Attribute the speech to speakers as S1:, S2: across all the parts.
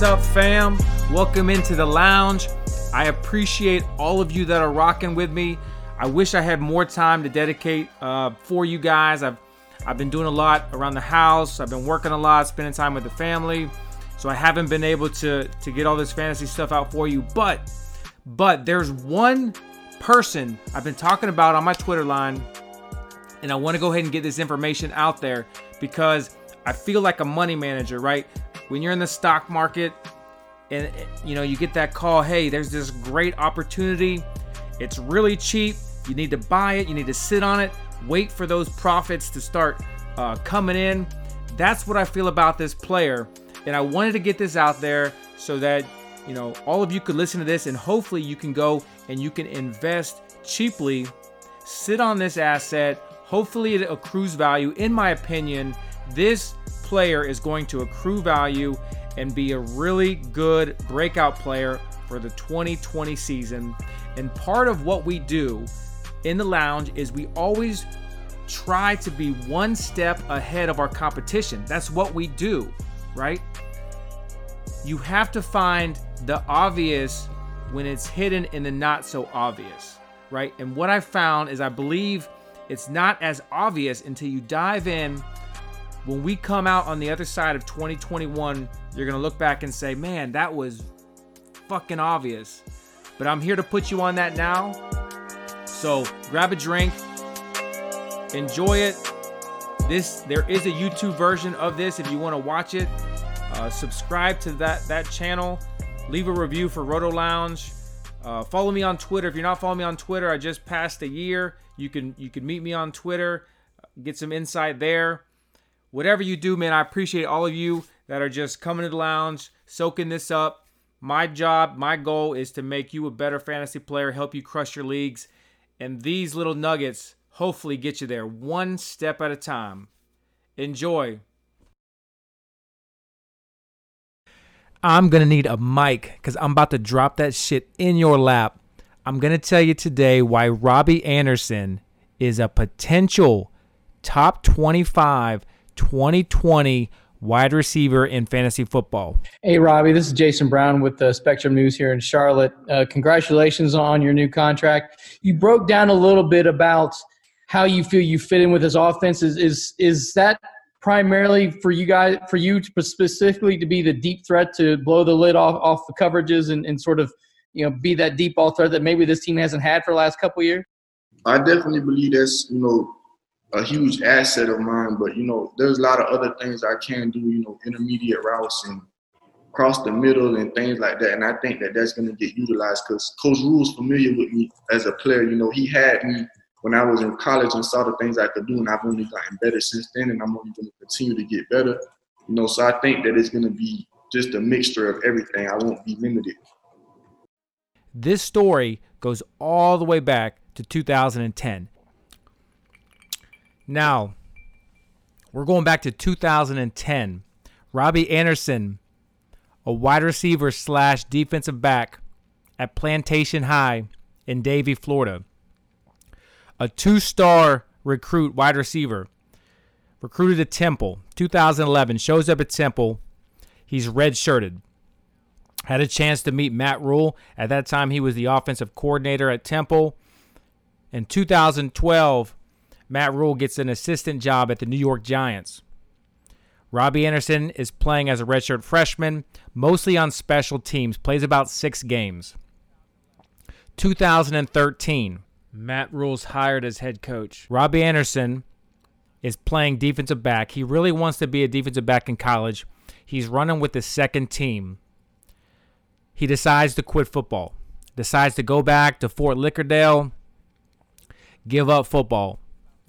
S1: fam? Welcome into the lounge. I appreciate all of you that are rocking with me. I wish I had more time to dedicate uh, for you guys. I've I've been doing a lot around the house. I've been working a lot, spending time with the family. So I haven't been able to to get all this fantasy stuff out for you. But but there's one person I've been talking about on my Twitter line, and I want to go ahead and get this information out there because I feel like a money manager, right? When you're in the stock market and you know you get that call, hey, there's this great opportunity. It's really cheap. You need to buy it. You need to sit on it. Wait for those profits to start uh, coming in. That's what I feel about this player. And I wanted to get this out there so that you know all of you could listen to this and hopefully you can go and you can invest cheaply, sit on this asset. Hopefully it accrues value. In my opinion, this player is going to accrue value and be a really good breakout player for the 2020 season. And part of what we do in the lounge is we always try to be one step ahead of our competition. That's what we do, right? You have to find the obvious when it's hidden in the not so obvious, right? And what I found is I believe it's not as obvious until you dive in. When we come out on the other side of 2021, you're going to look back and say, man, that was fucking obvious. But I'm here to put you on that now. So grab a drink, enjoy it. This there is a YouTube version of this if you want to watch it. Uh, subscribe to that that channel. Leave a review for Roto Lounge. Uh, follow me on Twitter. If you're not following me on Twitter, I just passed a year. You can you can meet me on Twitter, get some insight there. Whatever you do, man, I appreciate all of you that are just coming to the lounge, soaking this up. My job, my goal is to make you a better fantasy player, help you crush your leagues, and these little nuggets hopefully get you there one step at a time. Enjoy. I'm going to need a mic because I'm about to drop that shit in your lap. I'm going to tell you today why Robbie Anderson is a potential top 25 2020 wide receiver in fantasy football.
S2: Hey, Robbie, this is Jason Brown with the Spectrum News here in Charlotte. Uh, congratulations on your new contract. You broke down a little bit about how you feel you fit in with his offense. Is is, is that primarily for you guys, for you to specifically to be the deep threat to blow the lid off off the coverages and, and sort of you know be that deep ball threat that maybe this team hasn't had for the last couple years?
S3: I definitely believe that's you know a huge asset of mine. But you know, there's a lot of other things I can do. You know, intermediate routes and cross the middle and things like that. And I think that that's going to get utilized because Coach Rhule's familiar with me as a player. You know, he had me when I was in college and saw the things I could do, and I've only gotten better since then, and I'm only going to continue to get better. You know, so I think that it's going to be just a mixture of everything. I won't be limited.
S1: This story goes all the way back to 2010. Now, we're going back to 2010. Robbie Anderson, a wide receiver slash defensive back at Plantation High in Davie, Florida. A two star recruit wide receiver. Recruited at Temple, 2011. Shows up at Temple. He's redshirted. Had a chance to meet Matt Rhule. At that time, he was the offensive coordinator at Temple. In 2012, Matt Rhule gets an assistant job at the New York Giants. Robbie Anderson is playing as a redshirt freshman, mostly on special teams, plays about six games. 2013, Matt Rhule's hired as head coach. Robbie Anderson is playing defensive back. He really wants to be a defensive back in college. He's running with the second team. He decides to quit football, decides to go back to Fort Lauderdale, give up football.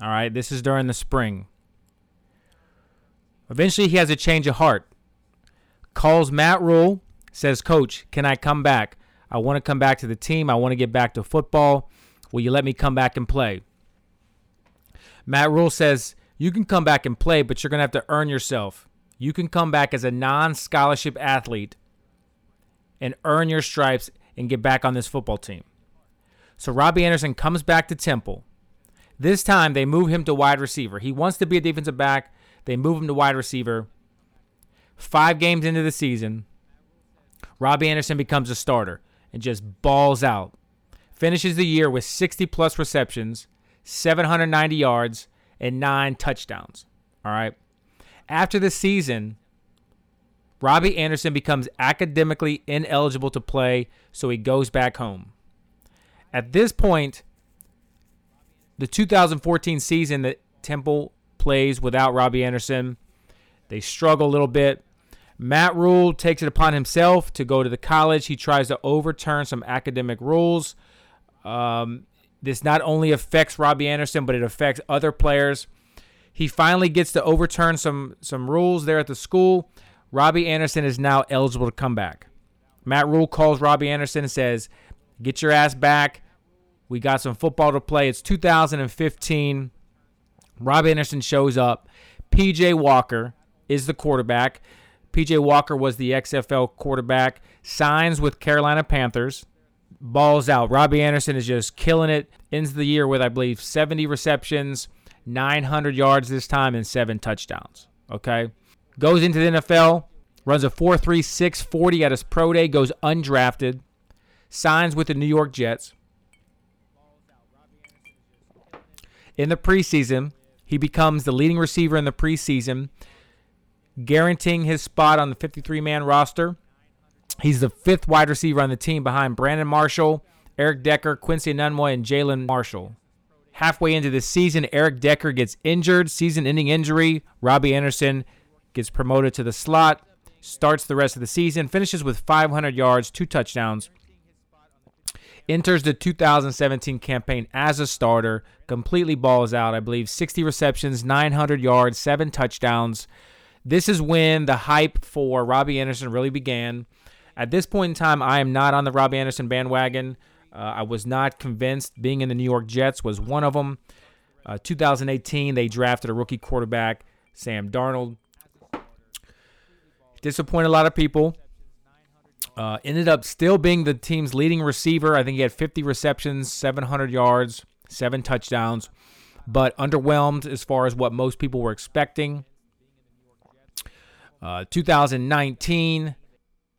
S1: All right, this is during the spring. Eventually, he has a change of heart. Calls Matt Rhule, says, Coach, can I come back? I want to come back to the team. I want to get back to football. Will you let me come back and play? Matt Rhule says, You can come back and play, but you're going to have to earn yourself. You can come back as a non scholarship athlete and earn your stripes and get back on this football team. So Robbie Anderson comes back to Temple. This time they move him to wide receiver. He wants to be a defensive back. They move him to wide receiver. Five games into the season, Robbie Anderson becomes a starter and just balls out. Finishes the year with 60 plus receptions, 790 yards, and nine touchdowns. All right. After the season, Robbie Anderson becomes academically ineligible to play, so he goes back home. At this point, the 2014 season that Temple plays without Robbie Anderson, they struggle a little bit. Matt Rhule takes it upon himself to go to the college. He tries to overturn some academic rules. Um, this not only affects Robbie Anderson, but it affects other players. He finally gets to overturn some some rules there at the school. Robbie Anderson is now eligible to come back. Matt Rhule calls Robbie Anderson and says, "Get your ass back. We got some football to play." It's 2015. Robbie Anderson shows up. PJ Walker is the quarterback. PJ Walker was the XFL quarterback, signs with Carolina Panthers, balls out. Robbie Anderson is just killing it. Ends the year with, I believe, 70 receptions, 900 yards this time, and seven touchdowns. Okay. Goes into the NFL, runs a 4.36 40 at his pro day, goes undrafted, signs with the New York Jets. In the preseason, he becomes the leading receiver in the preseason guaranteeing his spot on the 53 man roster. He's the fifth wide receiver on the team behind Brandon Marshall, Eric Decker, Quincy Enunwa, and Jalin Marshall. Halfway into the season, Eric Decker gets injured, season ending injury. Robbie Anderson gets promoted to the slot, starts the rest of the season, finishes with 500 yards, two touchdowns. Enters the 2017 campaign as a starter, completely balls out. I believe 60 receptions, 900 yards, seven touchdowns. This is when the hype for Robbie Anderson really began. At this point in time, I am not on the Robbie Anderson bandwagon. Uh, I was not convinced. Being in the New York Jets was one of them. Uh, 2018, they drafted a rookie quarterback, Sam Darnold. Disappointed a lot of people. Uh, ended up still being the team's leading receiver. I think he had 50 receptions, 700 yards, seven touchdowns, but underwhelmed as far as what most people were expecting. Uh, 2019,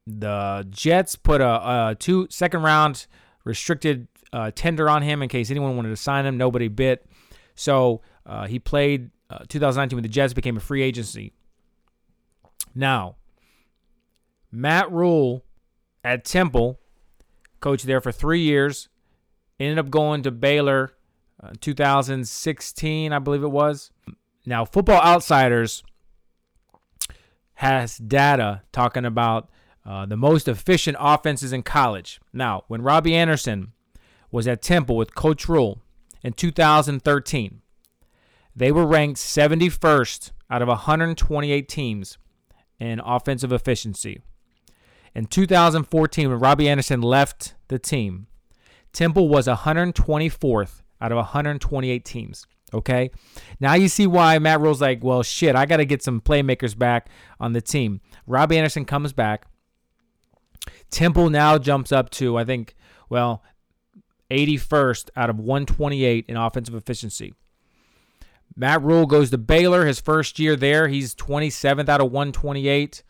S1: the Jets put a, a, two second round restricted uh, tender on him in case anyone wanted to sign him. Nobody bit. So uh, he played uh, 2019 with the Jets, became a free agency. Now, Matt Rhule at Temple, coached there for three years, ended up going to Baylor uh, 2016, I believe it was. Now, Football Outsiders has data talking about uh, the most efficient offenses in college. Now, when Robbie Anderson was at Temple with Coach Rhule in 2013, they were ranked 71st out of 128 teams in offensive efficiency. In 2014, when Robbie Anderson left the team, Temple was 124th out of 128 teams. Okay. Now you see why Matt Rhule's like, well, shit, I got to get some playmakers back on the team. Robbie Anderson comes back. Temple now jumps up to, I think, well, 81st out of 128 in offensive efficiency. Matt Rhule goes to Baylor his first year there. He's 27th out of 128.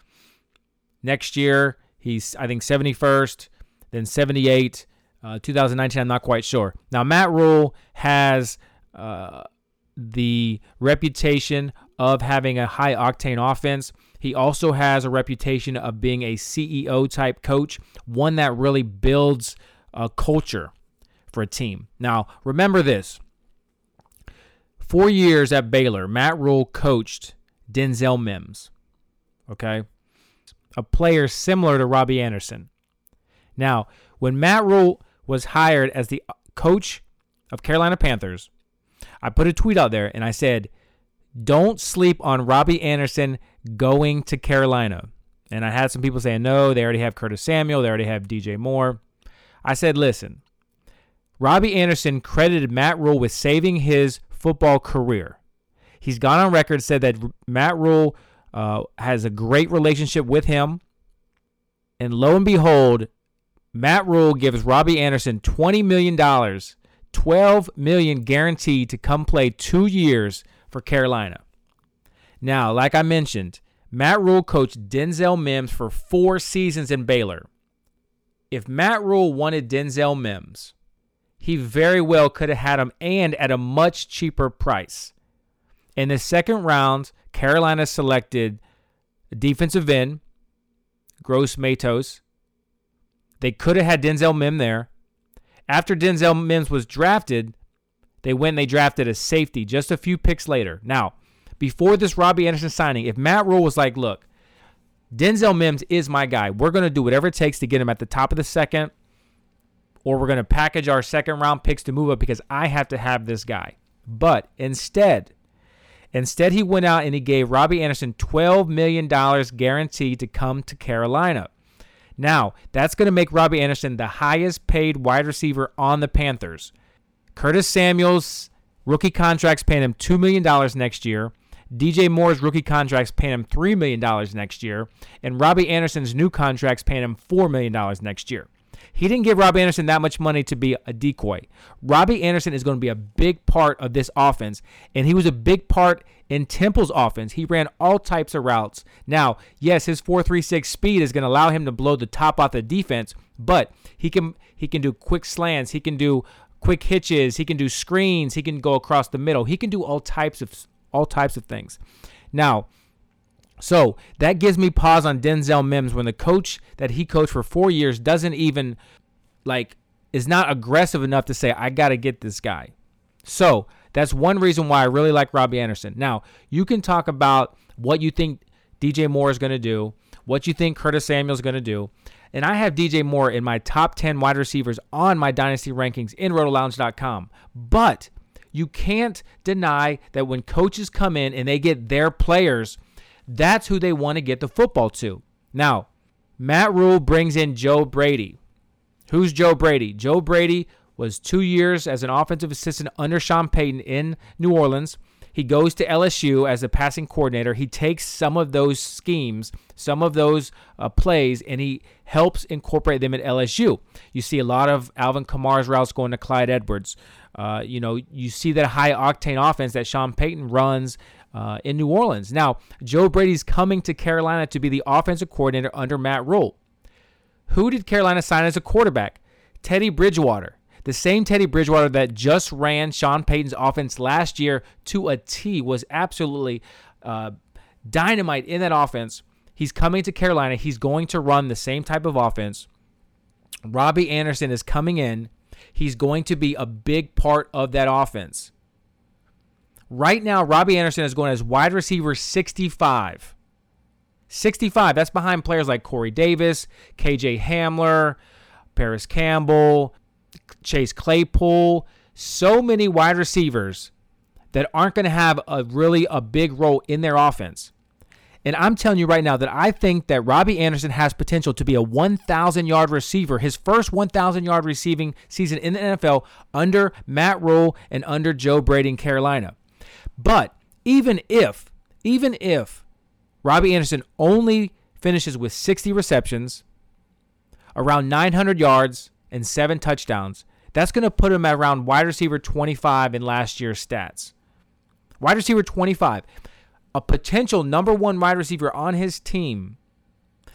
S1: Next year, he's, I think, 71st, then 78. Uh, 2019, I'm not quite sure. Now, Matt Rhule has uh, the reputation of having a high octane offense. He also has a reputation of being a CEO type coach, one that really builds a culture for a team. Now, remember this four years at Baylor, Matt Rhule coached Denzel Mims, okay? A player similar to Robbie Anderson. Now, when Matt Rhule was hired as the coach of Carolina Panthers, I put a tweet out there and I said, don't sleep on Robbie Anderson going to Carolina. And I had some people saying, no, they already have Curtis Samuel, they already have DJ Moore. I said, listen, Robbie Anderson credited Matt Rhule with saving his football career. He's gone on record said that Matt Rhule uh, has a great relationship with him. And lo and behold, Matt Rhule gives Robbie Anderson $20 million 12 million guaranteed to come play 2 years for Carolina. Now, like I mentioned, Matt Rhule coached Denzel Mims for 4 seasons in Baylor. if Matt Rhule wanted Denzel Mims, he very well could have had him and at a much cheaper price. In the second round, Carolina selected defensive end, Gross Matos. They could have had Denzel Mims there. After Denzel Mims was drafted, they went and they drafted a safety just a few picks later. Now, before this Robbie Anderson signing, if Matt Rhule was like, look, Denzel Mims is my guy. We're going to do whatever it takes to get him at the top of the second, or we're going to package our second round picks to move up because I have to have this guy. But instead, instead he went out and he gave Robbie Anderson $12 million guaranteed to come to Carolina. Now, that's going to make Robbie Anderson the highest paid wide receiver on the Panthers. Curtis Samuels, rookie contracts paying him $2 million next year. DJ Moore's rookie contract's paying him $3 million next year. And Robbie Anderson's new contract's paying him $4 million next year. He didn't give Robbie Anderson that much money to be a decoy. Robbie Anderson is going to be a big part of this offense, and he was a big part in Temple's offense. He ran all types of routes. Now, yes, his 4.36 speed is going to allow him to blow the top off the defense, but he can he can do quick slants, he can do quick hitches, he can do screens, he can go across the middle. He can do all types of all types of things. Now, so that gives me pause on Denzel Mims when the coach that he coached for four years doesn't even like is not aggressive enough to say I got to get this guy. So that's one reason why I really like Robbie Anderson. Now you can talk about what you think DJ Moore is to do, what you think Curtis Samuel is to do, and I have DJ Moore in my top 10 wide receivers on my dynasty rankings in rotolounge.com. But you can't deny that when coaches come in and they get their players that's who they want to get the football to. Now, Matt Rhule brings in Joe Brady. Who's Joe Brady? Joe Brady was two years as an offensive assistant under Sean Payton in New Orleans. He goes to LSU as a passing coordinator. He takes some of those schemes, some of those uh, plays, and he helps incorporate them at LSU. You see a lot of Alvin Kamara's routes going to Clyde Edwards. Uh, you know, you see that high octane offense that Sean Payton runs uh, in New Orleans. Now, Joe Brady's coming to Carolina to be the offensive coordinator under Matt Rhule. Who did Carolina sign as a quarterback? Teddy Bridgewater. The same Teddy Bridgewater that just ran Sean Payton's offense last year to a T was absolutely uh, dynamite in that offense. He's coming to Carolina. He's going to run the same type of offense. Robbie Anderson is coming in. He's going to be a big part of that offense. Right now, Robbie Anderson is going as wide receiver 65. 65. That's behind players like Corey Davis, KJ Hamler, Parris Campbell, Chase Claypool. So many wide receivers that aren't going to have a really a big role in their offense. And I'm telling you right now that I think that Robbie Anderson has potential to be a 1,000 yard receiver, his first 1,000 yard receiving season in the NFL under Matt Rhule and under Joe Brady in Carolina. But even if, even if Robbie Anderson only finishes with 60 receptions, around 900 yards, and seven touchdowns, that's going to put him at around wide receiver 25 in last year's stats. Wide receiver 25, a potential number one wide receiver on his team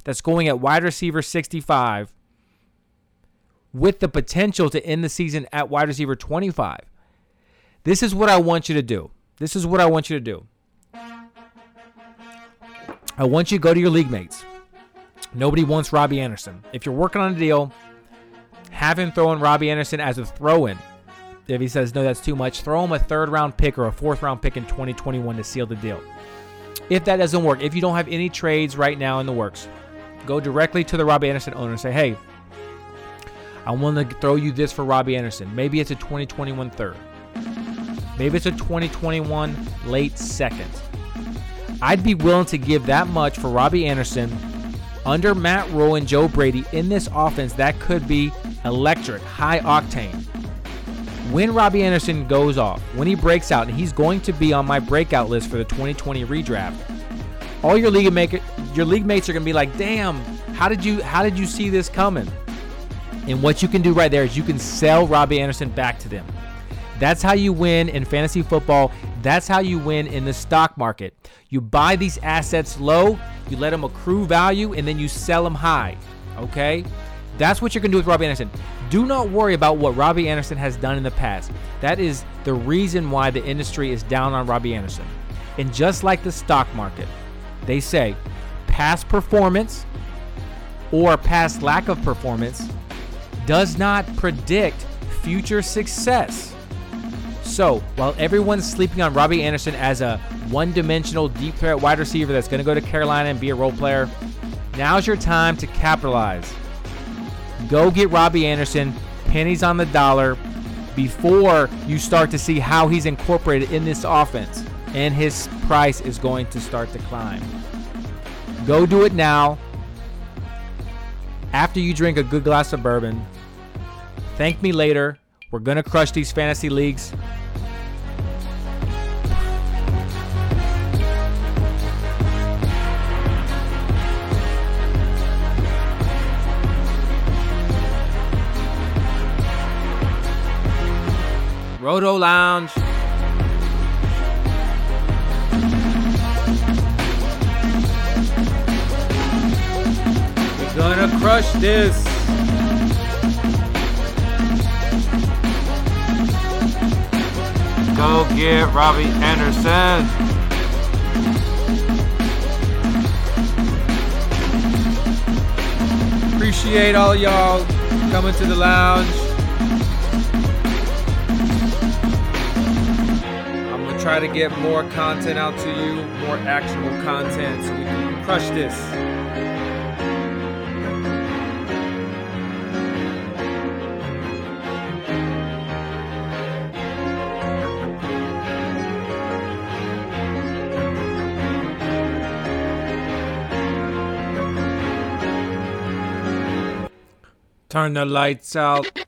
S1: that's going at wide receiver 65 with the potential to end the season at wide receiver 25. This is what I want you to do. This is what I want you to do. I want you to go to your league mates. Nobody wants Robbie Anderson. If you're working on a deal, have him throw in Robbie Anderson as a throw in. If he says, no, that's too much, throw him a third round pick or a fourth round pick in 2021 to seal the deal. If that doesn't work, if you don't have any trades right now in the works, go directly to the Robbie Anderson owner and say, hey, I want to throw you this for Robbie Anderson. Maybe it's a 2021 third. Maybe it's a 2021 late second. I'd be willing to give that much for Robbie Anderson under Matt Rhule and Joe Brady in this offense that could be electric, high octane. When Robbie Anderson goes off, when he breaks out, and he's going to be on my breakout list for the 2020 redraft, all your league maker, your league mates are going to be like, "Damn, how did you how did you see this coming?" And what you can do right there is you can sell Robbie Anderson back to them. That's how you win in fantasy football. That's how you win in the stock market. You buy these assets low, you let them accrue value, and then you sell them high. Okay? That's what you're going to do with Robbie Anderson. Do not worry about what Robbie Anderson has done in the past. That is the reason why the industry is down on Robbie Anderson. And just like the stock market, they say past performance or past lack of performance does not predict future success. So, while everyone's sleeping on Robbie Anderson as a one dimensional deep threat wide receiver that's going to go to Carolina and be a role player, now's your time to capitalize. Go get Robbie Anderson, pennies on the dollar, before you start to see how he's incorporated in this offense. And his price is going to start to climb. Go do it now. After you drink a good glass of bourbon, thank me later. We're going to crush these fantasy leagues. Roto Lounge. We're gonna crush this. Go get Robbie Anderson. Appreciate all y'all coming to the lounge. Try to get more content out to you, more actionable content, so we can crush this. Turn the lights out.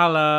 S1: Holla.